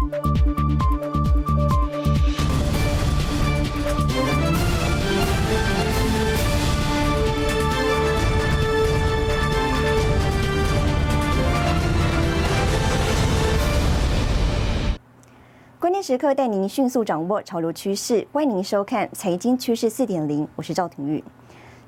关键时刻带您迅速掌握潮流趋势，欢迎您收看《财经趋势四点零》，我是赵廷玉。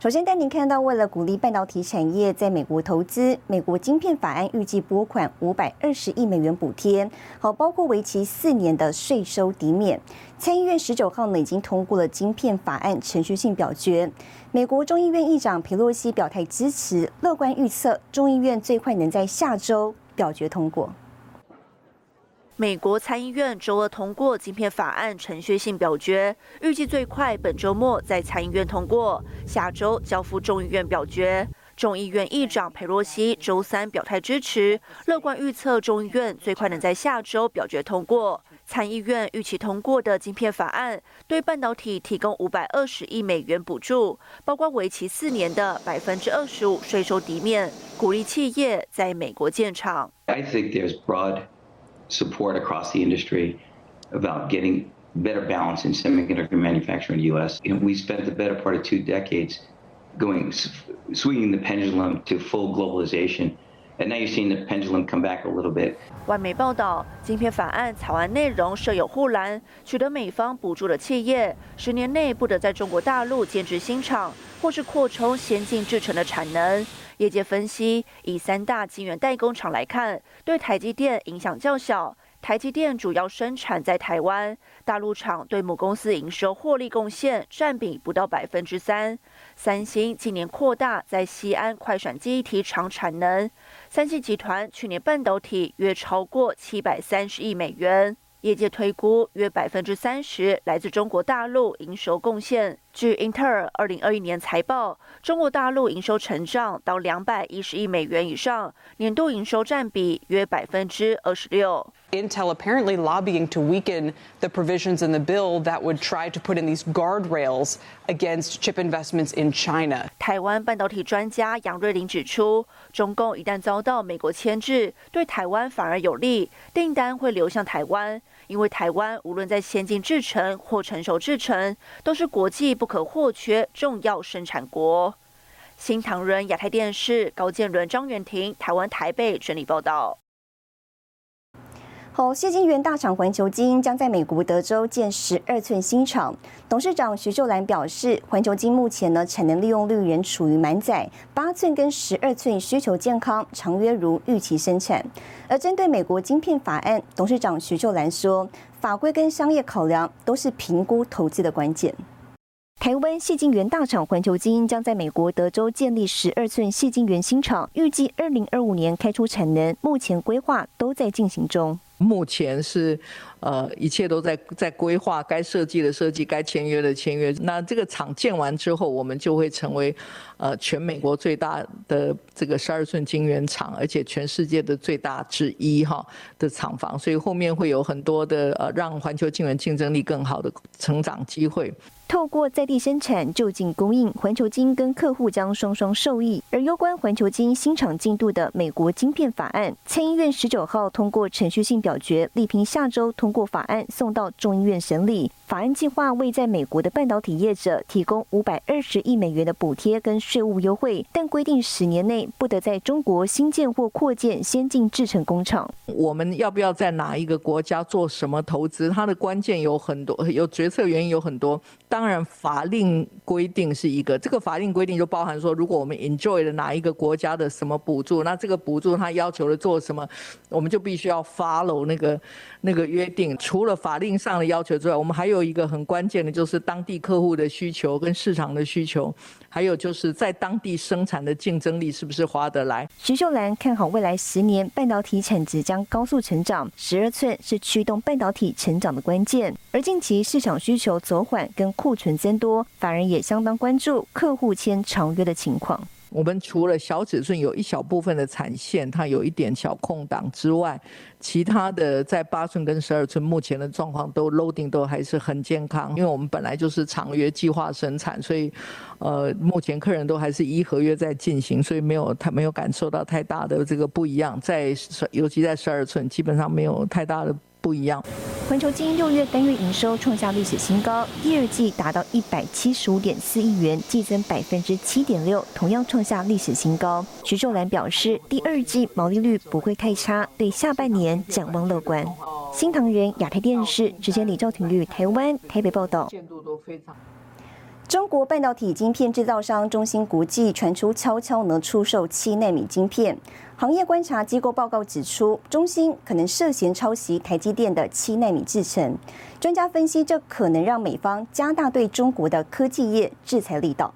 首先带您看到，为了鼓励半导体产业在美国投资，美国晶片法案预计拨款五百二十亿美元补贴，好，包括为期四年的税收抵免。参议院十九号呢已经通过了晶片法案程序性表决，美国众议院议长佩洛西表态支持，乐观预测众议院最快能在下周表决通过。美国参议院周二通过晶片法案程序性表决，预计最快本周末在参议院通过，下周交付众议院表决。众议院议长佩洛西周三表态支持，乐观预测众议院最快能在下周表决通过。参议院预期通过的晶片法案，对半导体提供五百二十亿美元补助，包括为期四年的百分之二十五税收抵免，鼓励企业在美国建厂。support across the industry about getting better balance in semiconductor manufacturing in the U.S. And we spent the better part of two decades going swinging the pendulum to full globalization. And now you're seeing the pendulum come back a little bit. 外媒报道，晶片法案草案内容设有护栏，取得美方补助的企业，十年内不得在中国大陆建制新厂，或是扩充先进制程的产能。 业界分析，以三大晶圆代工厂来看，对台积电影响较小。台积电主要生产在台湾，大陆厂对母公司营收获利贡献占比不到百分之三。三星今年扩大在西安快闪记忆体厂产能。三星集团去年半导体约超过七百三十亿美元。业界推估约百分之三十来自中国大陆营收贡献。据英特尔二零二一年财报，中国大陆营收成长到两百一十亿美元以上，年度营收占比约百分之二十六。Intel apparently lobbying to weaken the provisions in the bill that would try to put in these guardrails against chip investments in China. 台湾半导体专家杨瑞麟指出，中共一旦遭到美国牵制，对台湾反而有利，订单会流向台湾。因为台湾无论在先进制程或成熟制程，都是国际不可或缺重要生产国。新唐人亚太电视高建伦、张元婷，台湾台北整理报道。好，谢金元大厂环球金将在美国德州建十二寸新厂。董事长徐秀兰表示，环球金目前呢产能利用率仍处于满载，八寸跟十二寸需求健康，长约如预期生产。而针对美国晶片法案，董事长徐秀兰说，法规跟商业考量都是评估投资的关键。台湾细晶圆大厂环球基因将在美国德州建立十二寸细晶圆新厂，预计二零二五年开出产能，目前规划都在进行中。目前是，呃，一切都在在规划，该设计的设计，该签约的签约。那这个厂建完之后，我们就会成为，呃，全美国最大的这个十二寸晶圆厂，而且全世界的最大之一哈的厂房。所以后面会有很多的呃，让环球晶圆竞争力更好的成长机会。透过在地生产就近供应，环球金跟客户将双双受益。而攸关环球金新厂进度的美国晶片法案，参议院十九号通过程序性表表决，力拼下周通过法案送到众议院审理。法案计划为在美国的半导体业者提供五百二十亿美元的补贴跟税务优惠，但规定十年内不得在中国新建或扩建先进制程工厂。我们要不要在哪一个国家做什么投资？它的关键有很多，有决策原因有很多。当然，法令规定是一个，这个法令规定就包含说，如果我们 enjoy 了哪一个国家的什么补助，那这个补助它要求了做什么，我们就必须要 follow 那个那个约定。除了法令上的要求之外，我们还有一个很关键的，就是当地客户的需求跟市场的需求，还有就是在当地生产的竞争力是不是划得来。徐秀兰看好未来十年半导体产值将高速成长，十二寸是驱动半导体成长的关键。而近期市场需求走缓跟库存增多，法人也相当关注客户签长约的情况。我们除了小尺寸有一小部分的产线，它有一点小空档之外，其他的在八寸跟十二寸目前的状况都 loading 都还是很健康。因为我们本来就是长约计划生产，所以呃，目前客人都还是一合约在进行，所以没有他没有感受到太大的这个不一样，在尤其在十二寸，基本上没有太大的。不一样。环球金六月单月营收创下历史新高，第二季达到一百七十五点四亿元，季增百分之七点六，同样创下历史新高。徐秀兰表示，第二季毛利率不会太差，对下半年展望乐观。新唐人亚太电视直接李兆廷于台湾台北报道。中国半导体晶片制造商中芯国际传出悄悄呢出售七纳米晶片。行业观察机构报告指出，中芯可能涉嫌抄袭台积电的七纳米制程。专家分析，这可能让美方加大对中国的科技业制裁力道。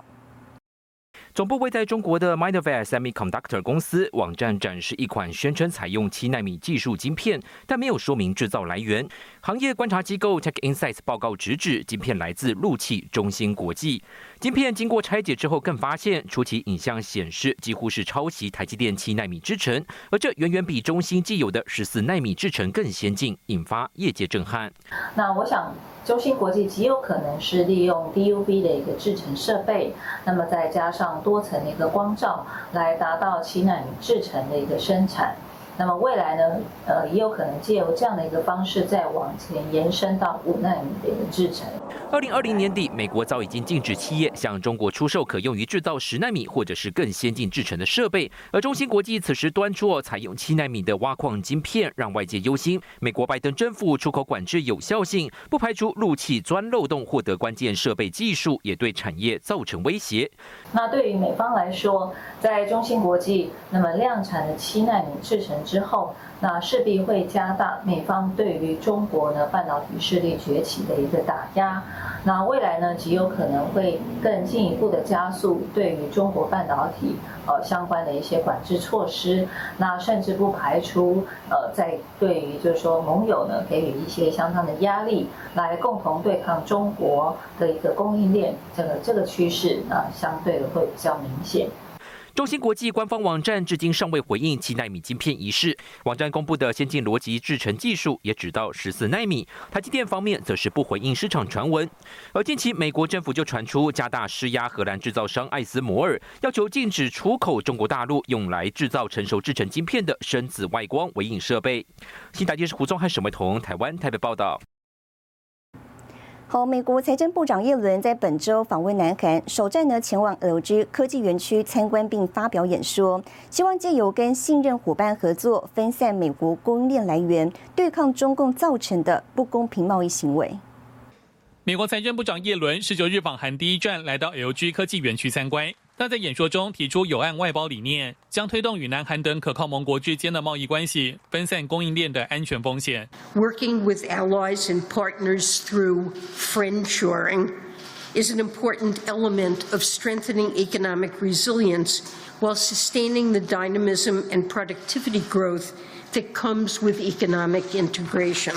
总部位在中国的 Minerva Semiconductor 公司网站展示一款宣称采用七纳米技术晶片，但没有说明制造来源。行业观察机构 Tech Insights 报告直指，晶片来自陆器中芯国际。晶片经过拆解之后，更发现初期影像显示几乎是抄袭台积电七纳米制程，而这远远比中芯既有的十四纳米制程更先进，引发业界震撼。那我想，中芯国际极有可能是利用 DUV 的一个制程设备，那么再加上多层的一个光照，来达到七纳米制程的一个生产。那么未来呢？呃，也有可能借由这样的一个方式，再往前延伸到五纳米的一个制程。二零二零年底，美国早已经禁止企业向中国出售可用于制造十纳米或者是更先进制程的设备。而中芯国际此时端出采用七纳米的挖矿晶片，让外界忧心美国拜登政府出口管制有效性，不排除入气钻漏洞获得关键设备技术，也对产业造成威胁。那对于美方来说，在中芯国际那么量产的七纳米制程。之后，那势必会加大美方对于中国呢半导体势力崛起的一个打压。那未来呢，极有可能会更进一步的加速对于中国半导体呃相关的一些管制措施。那甚至不排除呃在对于就是说盟友呢给予一些相当的压力，来共同对抗中国的一个供应链。这个这个趋势呢，相对的会比较明显。中芯国际官方网站至今尚未回应七纳米晶片一事。网站公布的先进逻辑制程技术也只到十四纳米。台积电方面则是不回应市场传闻。而近期美国政府就传出加大施压荷兰制造商艾斯摩尔，要求禁止出口中国大陆用来制造成熟制程晶片的深紫外光微影设备。新台电视胡宗汉、沈伟彤，台湾台北报道。好，美国财政部长耶伦在本周访问南韩，首站呢前往 LG 科技园区参观并发表演说，希望借由跟信任伙伴合作，分散美国供应链来源，对抗中共造成的不公平贸易行为。美国财政部长耶伦十九日访韩第一站来到 LG 科技园区参观。他在演说中提出有案外包理念，将推动与南韩等可靠盟国之间的贸易关系，分散供应链的安全风险。Working with allies and partners through friendshoring is an important element of strengthening economic resilience while sustaining the dynamism and productivity growth that comes with economic integration.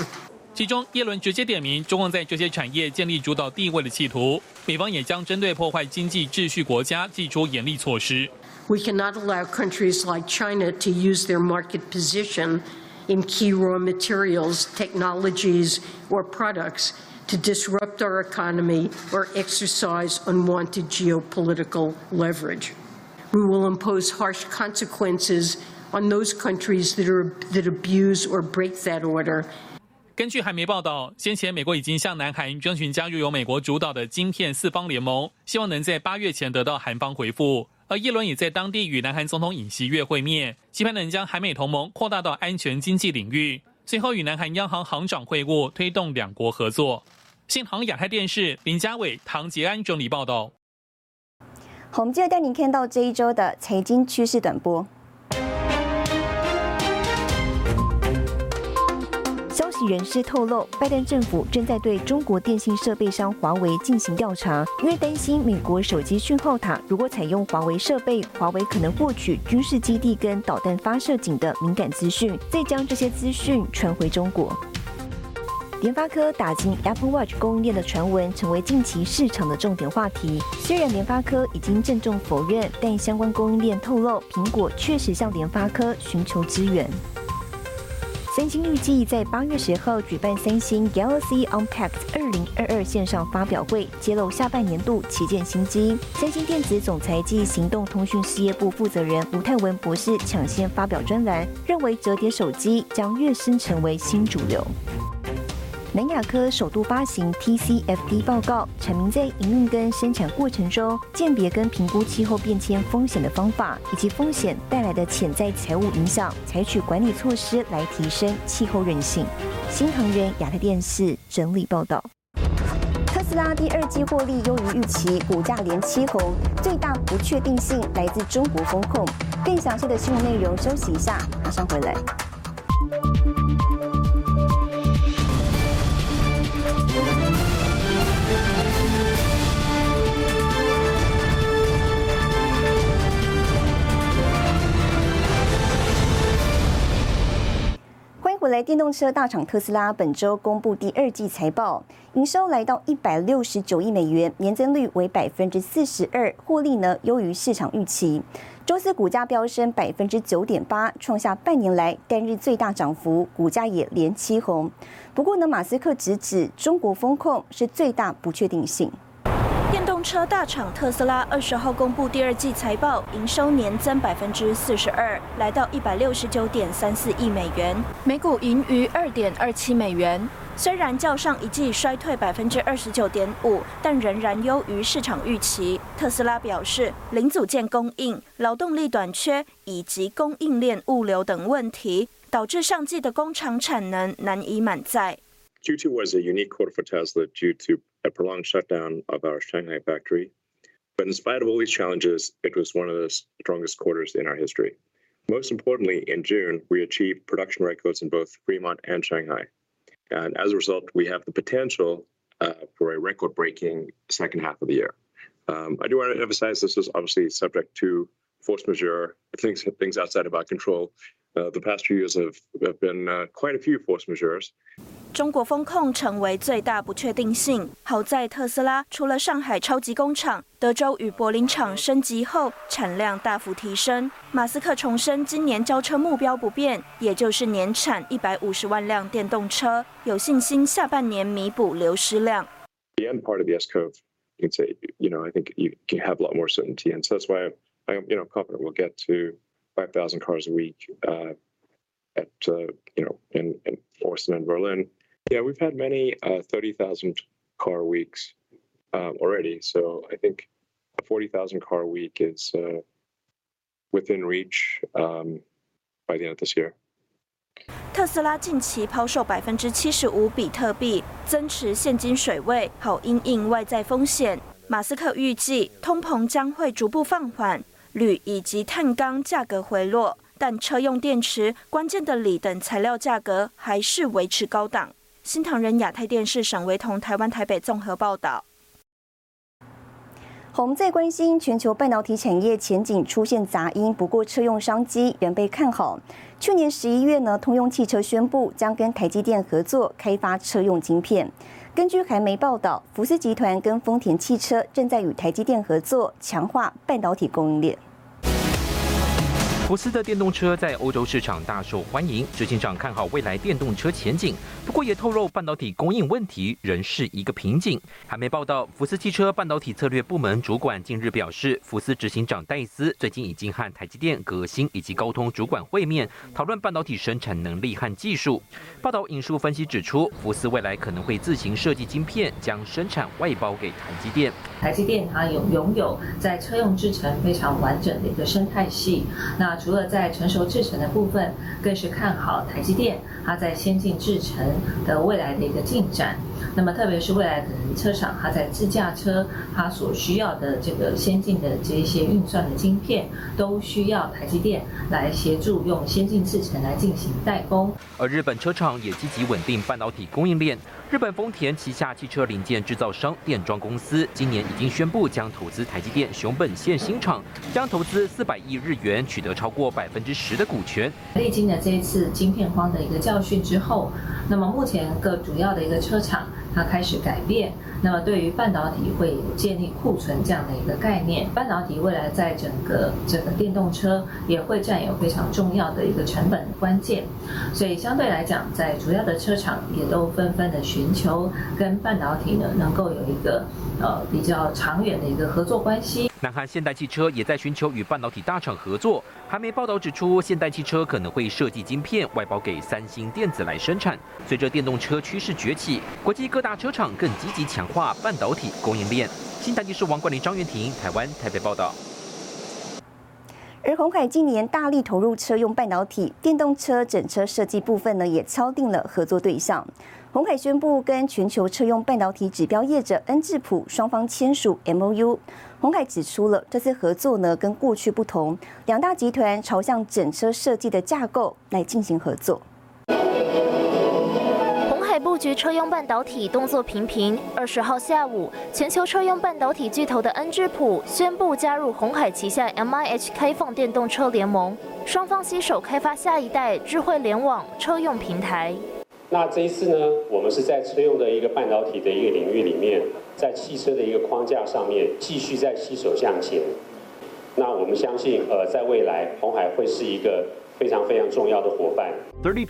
其中，耶伦直接点名中共在这些产业建立主导地位的企图，美方也将针对破坏经济秩序国家祭出严厉措施。We cannot allow countries like China to use their market position in key raw materials, technologies, or products to disrupt our economy or exercise unwanted geopolitical leverage. We will impose harsh consequences on those countries that, are, that abuse or break that order 根据韩媒报道，先前美国已经向南韩征询加入由美国主导的晶片四方联盟，希望能在八月前得到韩方回复。而耶伦也在当地与南韩总统尹锡悦会面，期盼能将韩美同盟扩大到安全经济领域。最后与南韩央行行长会晤，推动两国合作。信航亚太电视林家伟、唐杰安整理报道。我们接着带您看到这一周的财经趋势短波。人士透露，拜登政府正在对中国电信设备商华为进行调查，因为担心美国手机讯号塔如果采用华为设备，华为可能获取军事基地跟导弹发射井的敏感资讯，再将这些资讯传回中国。联发科打进 Apple Watch 供应链的传闻，成为近期市场的重点话题。虽然联发科已经郑重否认，但相关供应链透露，苹果确实向联发科寻求支援。三星预计在八月十号举办三星 Galaxy Unpacked 二零二二线上发表会，揭露下半年度旗舰新机。三星电子总裁暨行动通讯事业部负责人吴泰文博士抢先发表专栏，认为折叠手机将跃升成为新主流。南亚科首度发行 TCFD 报告，阐明在营运跟生产过程中鉴别跟评估气候变迁风险的方法，以及风险带来的潜在财务影响，采取管理措施来提升气候韧性。新唐人亚太电视整理报道。特斯拉第二季获利优于预期，股价连七红，最大不确定性来自中国风控。更详细的新闻内容，休息一下，马上回来。来，电动车大厂特斯拉本周公布第二季财报，营收来到一百六十九亿美元，年增率为百分之四十二，获利呢优于市场预期。周四股价飙升百分之九点八，创下半年来单日最大涨幅，股价也连七红。不过呢，马斯克直指中国风控是最大不确定性。车大厂特斯拉二十号公布第二季财报，营收年增百分之四十二，来到一百六十九点三四亿美元，每股盈余二点二七美元。虽然较上一季衰退百分之二十九点五，但仍然优于市场预期。特斯拉表示，零组件供应、劳动力短缺以及供应链物流等问题，导致上季的工厂产能难以满载。A prolonged shutdown of our Shanghai factory. But in spite of all these challenges, it was one of the strongest quarters in our history. Most importantly, in June, we achieved production records in both Fremont and Shanghai. And as a result, we have the potential uh, for a record breaking second half of the year. Um, I do want to emphasize this is obviously subject to force majeure, things, things outside of our control. Uh, the past few years have, have been uh, quite a few force majeures. 中国风控成为最大不确定性。好在特斯拉除了上海超级工厂、德州与柏林厂升级后，产量大幅提升。马斯克重申今年交车目标不变，也就是年产一百五十万辆电动车，有信心下半年弥补流失量。The end part of the S curve, you can say, you know, I think you can have a lot more certainty, and so that's why I'm, you know, confident we'll get to 5,000 cars a week uh, at, uh, you know, in, in Austin and Berlin. Yeah, we've had many uh, 30,000 car weeks um, already. So I think a 40,000 car week is uh, within reach um, by the end of this year. 特斯拉近期抛售百分之七十五比特币，增持现金水位，好因应外在风险。马斯克预计通膨将会逐步放缓， 铝以及碳钢价格回落，但车用电池、关键的锂等材料价格还是维持高档。新唐人亚太电视沈维彤台湾台北综合报道。我们在关心全球半导体产业前景出现杂音，不过车用商机仍被看好。去年十一月呢，通用汽车宣布将跟台积电合作开发车用晶片。根据韩媒报道，福斯集团跟丰田汽车正在与台积电合作，强化半导体供应链。福斯的电动车在欧洲市场大受欢迎，执行长看好未来电动车前景，不过也透露半导体供应问题仍是一个瓶颈。还没报道，福斯汽车半导体策略部门主管近日表示，福斯执行长戴斯最近已经和台积电、革新以及高通主管会面，讨论半导体生产能力和技术。报道引述分析指出，福斯未来可能会自行设计晶片，将生产外包给台积电。台积电它有拥有在车用制程非常完整的一个生态系，那。除了在成熟制程的部分，更是看好台积电它在先进制程的未来的一个进展。那么，特别是未来可能车厂它在自驾车它所需要的这个先进的这一些运算的晶片，都需要台积电来协助用先进制程来进行代工。而日本车厂也积极稳定半导体供应链。日本丰田旗下汽车零件制造商电装公司今年已经宣布将投资台积电熊本县新厂，将投资四百亿日元，取得超过百分之十的股权。历经了这一次晶片荒的一个教训之后，那么目前各主要的一个车厂它开始改变，那么对于半导体会有建立库存这样的一个概念，半导体未来在整个整个电动车也会占有非常重要的一个成本关键，所以相对来讲，在主要的车厂也都纷纷的寻求跟半导体呢能够有一个呃比较长远的一个合作关系。南韩现代汽车也在寻求与半导体大厂合作。韩媒报道指出，现代汽车可能会设计晶片外包给三星电子来生产。随着电动车趋势崛起，国际各大车厂更积极强化半导体供应链。新台电视王冠林、张元婷，台湾台北报道。而红海今年大力投入车用半导体，电动车整车设计部分呢，也敲定了合作对象。红海宣布跟全球车用半导体指标业者恩智浦双方签署 M O U。红海指出了这次合作呢跟过去不同，两大集团朝向整车设计的架构来进行合作。红海布局车用半导体动作频频。二十号下午，全球车用半导体巨头的恩智浦宣布加入红海旗下 M I H 开放电动车联盟，双方携手开发下一代智慧联网车用平台。那这一次呢，我们是在车用的一个半导体的一个领域里面，在汽车的一个框架上面继续在携手向前。那我们相信，呃，在未来，红海会是一个。非常非常重要的伙伴。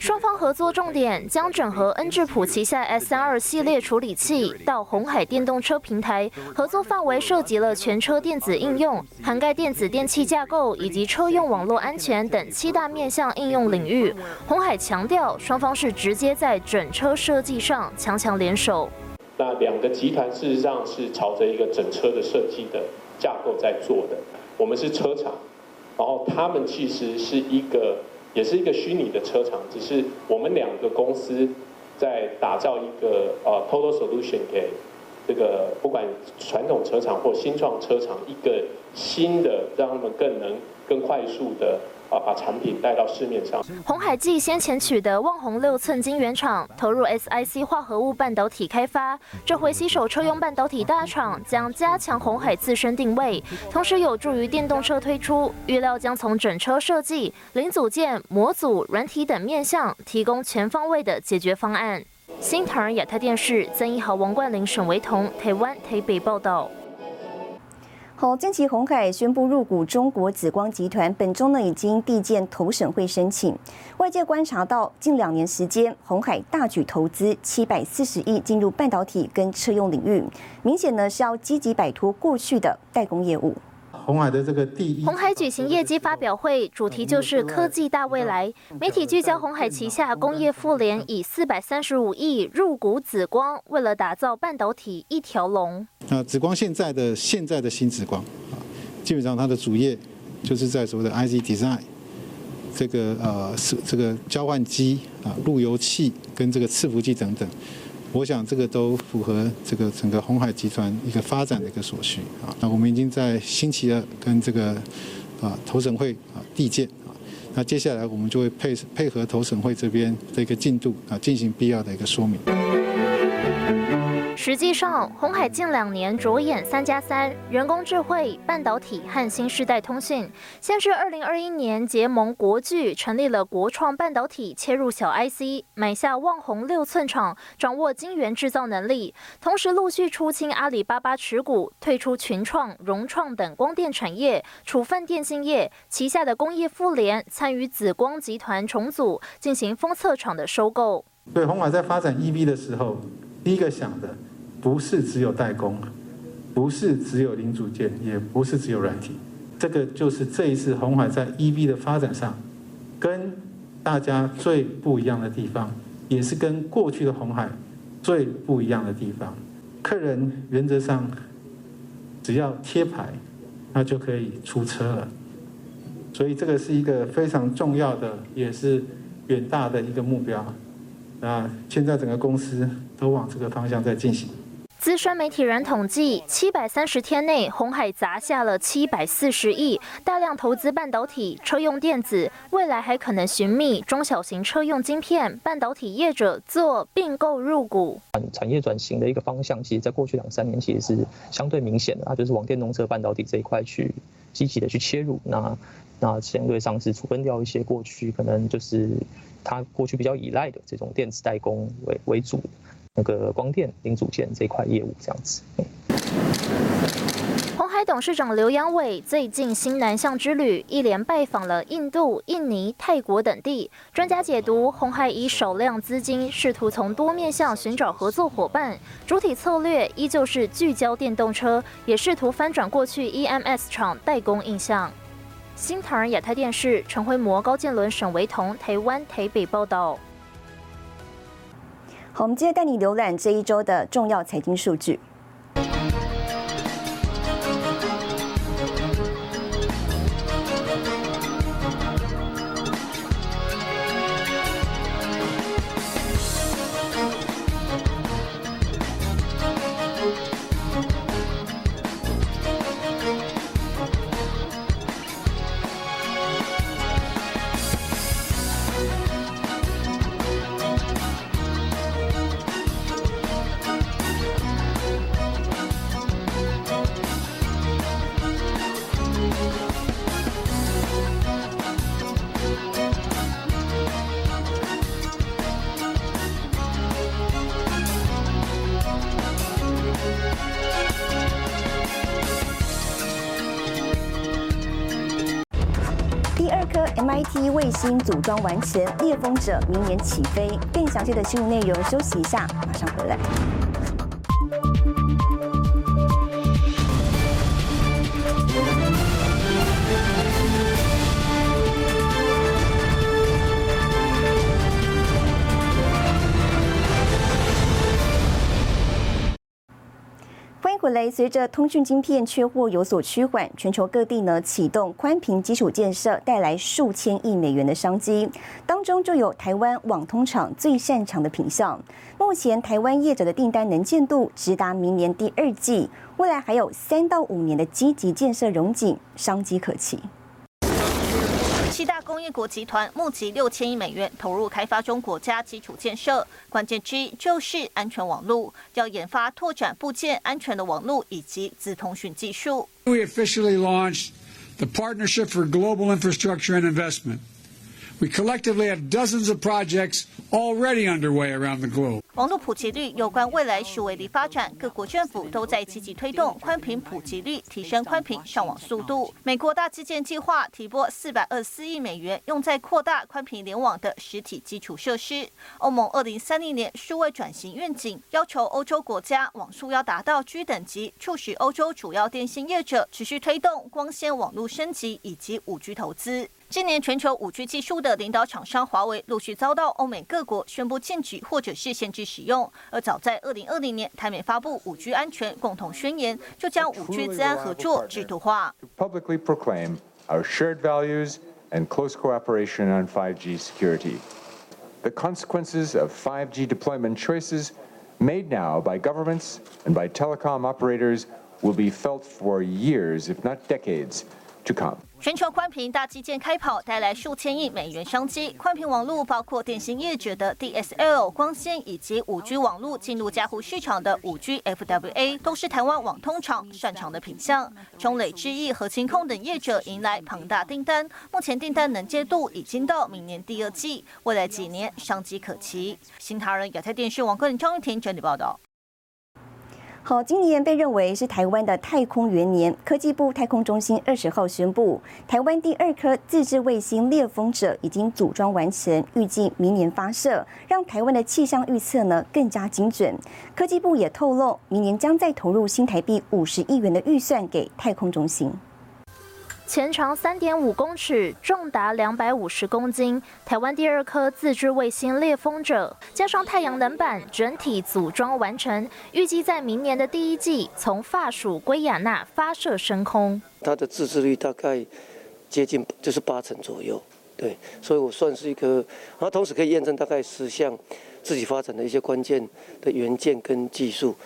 双方合作重点将整合恩智浦旗下 S 三二系列处理器到红海电动车平台，合作范围涉及了全车电子应用，涵盖电子电器架构以及车用网络安全等七大面向应用领域。红海强调，双方是直接在整车设计上强强联手。那两个集团事实上是朝着一个整车的设计的架构在做的，我们是车厂。然后他们其实是一个，也是一个虚拟的车厂，只是我们两个公司在打造一个呃 total solution 给这个不管传统车厂或新创车厂一个新的，让他们更能更快速的。啊，把产品带到市面上。红海继先前取得旺宏六寸晶圆厂，投入 SiC 化合物半导体开发，这回携手车用半导体大厂，将加强红海自身定位，同时有助于电动车推出。预料将从整车设计、零组件、模组、软体等面向，提供全方位的解决方案。新唐人亚太电视曾一豪、王冠霖、沈维彤，台湾台北报道。好，近期红海宣布入股中国紫光集团，本周呢已经递件投审会申请。外界观察到，近两年时间，红海大举投资七百四十亿进入半导体跟车用领域，明显呢是要积极摆脱过去的代工业务。红海的这个第一，红海举行业绩发表会，主题就是科技大未来。媒体聚焦红海旗下工业富联以四百三十五亿入股紫光，为了打造半导体一条龙。那紫光现在的现在的新紫光啊，基本上它的主业就是在所谓的 IC design，这个呃是这个交换机啊、路由器跟这个伺服器等等。我想这个都符合这个整个红海集团一个发展的一个所需啊。那我们已经在星期二跟这个啊投审会啊递件啊，那接下来我们就会配配合投审会这边的一个进度啊，进行必要的一个说明。实际上，红海近两年着眼“三加三”人工智慧、半导体和新时代通讯。先是二零二一年结盟国巨，成立了国创半导体切入小 IC，买下旺宏六寸厂，掌握晶圆制造能力。同时陆续出清阿里巴巴持股，退出群创、融创等光电产业，处分电信业。旗下的工业富联参与紫光集团重组，进行封测厂的收购。对，红海在发展 EV 的时候，第一个想的。不是只有代工，不是只有零组件，也不是只有软体，这个就是这一次红海在 EV 的发展上，跟大家最不一样的地方，也是跟过去的红海最不一样的地方。客人原则上只要贴牌，那就可以出车了，所以这个是一个非常重要的，也是远大的一个目标。那现在整个公司都往这个方向在进行。资深媒体人统计，七百三十天内，红海砸下了七百四十亿，大量投资半导体、车用电子，未来还可能寻觅中小型车用晶片，半导体业者做并购入股。产业转型的一个方向，其实在过去两三年其实是相对明显的啊，就是往电动车半导体这一块去积极的去切入。那那相对上是处分掉一些过去可能就是它过去比较依赖的这种电子代工为为主。那个光电零组件这块业务这样子。红海董事长刘扬伟最近新南向之旅，一连拜访了印度、印尼、泰国等地。专家解读，红海以少量资金，试图从多面向寻找合作伙伴，主体策略依旧是聚焦电动车，也试图翻转过去 EMS 厂代工印象。新唐人亚太电视陈辉模、高建伦、沈维彤，台湾台北报道。好，我们接着带你浏览这一周的重要财经数据。二颗 MIT 卫星组装完成，猎风者明年起飞。更详细的新闻内容，休息一下，马上回来。回来，随着通讯晶片缺货有所趋缓，全球各地呢启动宽频基础建设，带来数千亿美元的商机。当中就有台湾网通厂最擅长的品项。目前台湾业者的订单能见度直达明年第二季，未来还有三到五年的积极建设融景，商机可期。七大工业国集团募集六千亿美元投入开发中国家基础建设，关键之一就是安全网络，要研发拓展部件安全的网络以及自通讯技术。We officially launched the Partnership for Global Infrastructure and Investment. We collectively have dozens of projects already underway around the globe. 网络普及率有关未来数位的发展，各国政府都在积极推动宽频普及率，提升宽频上网速度。美国大基建计划提拨四百二十四亿美元，用在扩大宽频联网的实体基础设施。欧盟二零三零年数位转型愿景要求欧洲国家网速要达到 G 等级，促使欧洲主要电信业者持续推动光纤网络升级以及五 G 投资。今年全球五 G 技术的领导厂商华为陆续遭到欧美各国宣布禁止或者是限制使用，而早在二零二零年，台美发布五 G 安全共同宣言，就将五 G 自安合作制度化。Publicly proclaim our shared values and close cooperation on 5G security. The consequences of 5G deployment choices made now by governments and by telecom operators will be felt for years, if not decades, to come. 全球宽频大基建开跑，带来数千亿美元商机。宽频网络包括电信业者的 DSL 光纤，以及五 G 网络进入家户市场的五 G FWA，都是台湾网通厂擅长的品项。中磊智毅和清空等业者迎来庞大订单，目前订单能接度已经到明年第二季，未来几年商机可期。新唐人亚太电视网个人张玉婷整理报道。好，今年被认为是台湾的太空元年。科技部太空中心二十号宣布，台湾第二颗自制卫星猎风者已经组装完成，预计明年发射，让台湾的气象预测呢更加精准。科技部也透露，明年将再投入新台币五十亿元的预算给太空中心。全长三点五公尺，重达两百五十公斤，台湾第二颗自制卫星猎风者，加上太阳能板，整体组装完成，预计在明年的第一季从法属圭亚那发射升空。它的自制率大概接近就是八成左右，对，所以我算是一颗，然后同时可以验证大概十项自己发展的一些关键的元件跟技术。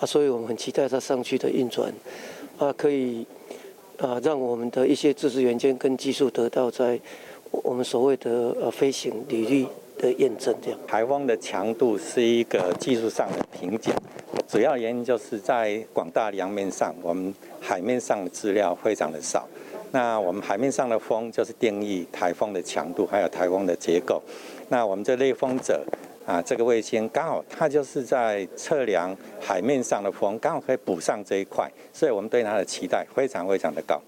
啊，所以我们很期待它上去的运转，啊，可以啊让我们的一些知识元件跟技术得到在我们所谓的呃飞行履历的验证。这样，台风的强度是一个技术上的瓶颈，主要原因就是在广大洋面上，我们海面上的资料非常的少。那我们海面上的风就是定义台风的强度，还有台风的结构。那我们这类风者啊，这个卫星刚好它就是在测量海面上的风，刚好可以补上这一块，所以我们对它的期待非常非常的高。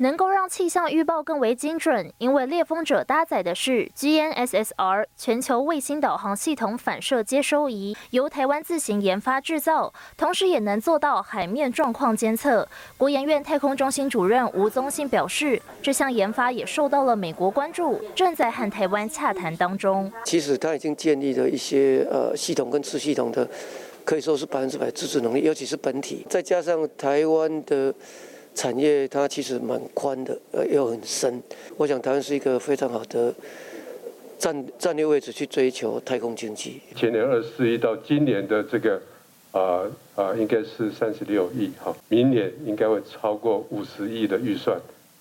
能够让气象预报更为精准，因为猎风者搭载的是 GNSSR 全球卫星导航系统反射接收仪，由台湾自行研发制造，同时也能做到海面状况监测。国研院太空中心主任吴宗信表示，这项研发也受到了美国关注，正在和台湾洽谈当中。其实他已经建立了一些呃系统跟次系统的，可以说是百分之百自制能力，尤其是本体，再加上台湾的。产业它其实蛮宽的，呃，又很深。我想台湾是一个非常好的战战略位置去追求太空经济。前年二十四亿到今年的这个，啊啊，应该是三十六亿哈，明年应该会超过五十亿的预算。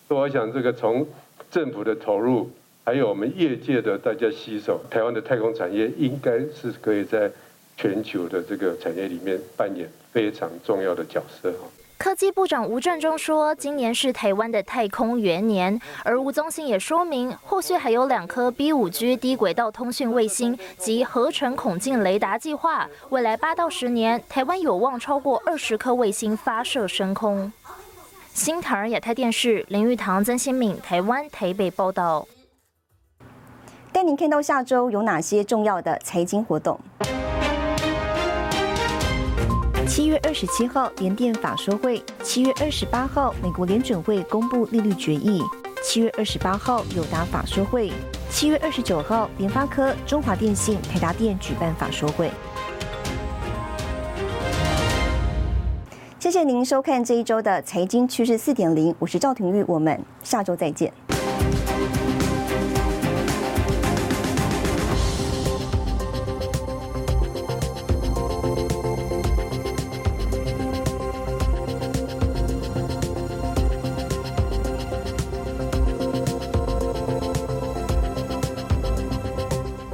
我想这个从政府的投入，还有我们业界的大家携手，台湾的太空产业应该是可以在全球的这个产业里面扮演非常重要的角色哈。科技部长吴振中说，今年是台湾的太空元年，而吴宗信也说明，后续还有两颗 B 五 G 低轨道通讯卫星及合成孔径雷达计划，未来八到十年，台湾有望超过二十颗卫星发射升空。新唐尔亚太电视林玉堂、曾新敏，台湾台北报道。带您看到下周有哪些重要的财经活动。七月二十七号联电法说会，七月二十八号美国联准会公布利率决议，七月二十八号友达法说会，七月二十九号联发科、中华电信、台达电举办法说会。谢谢您收看这一周的财经趋势四点零，我是赵廷玉，我们下周再见。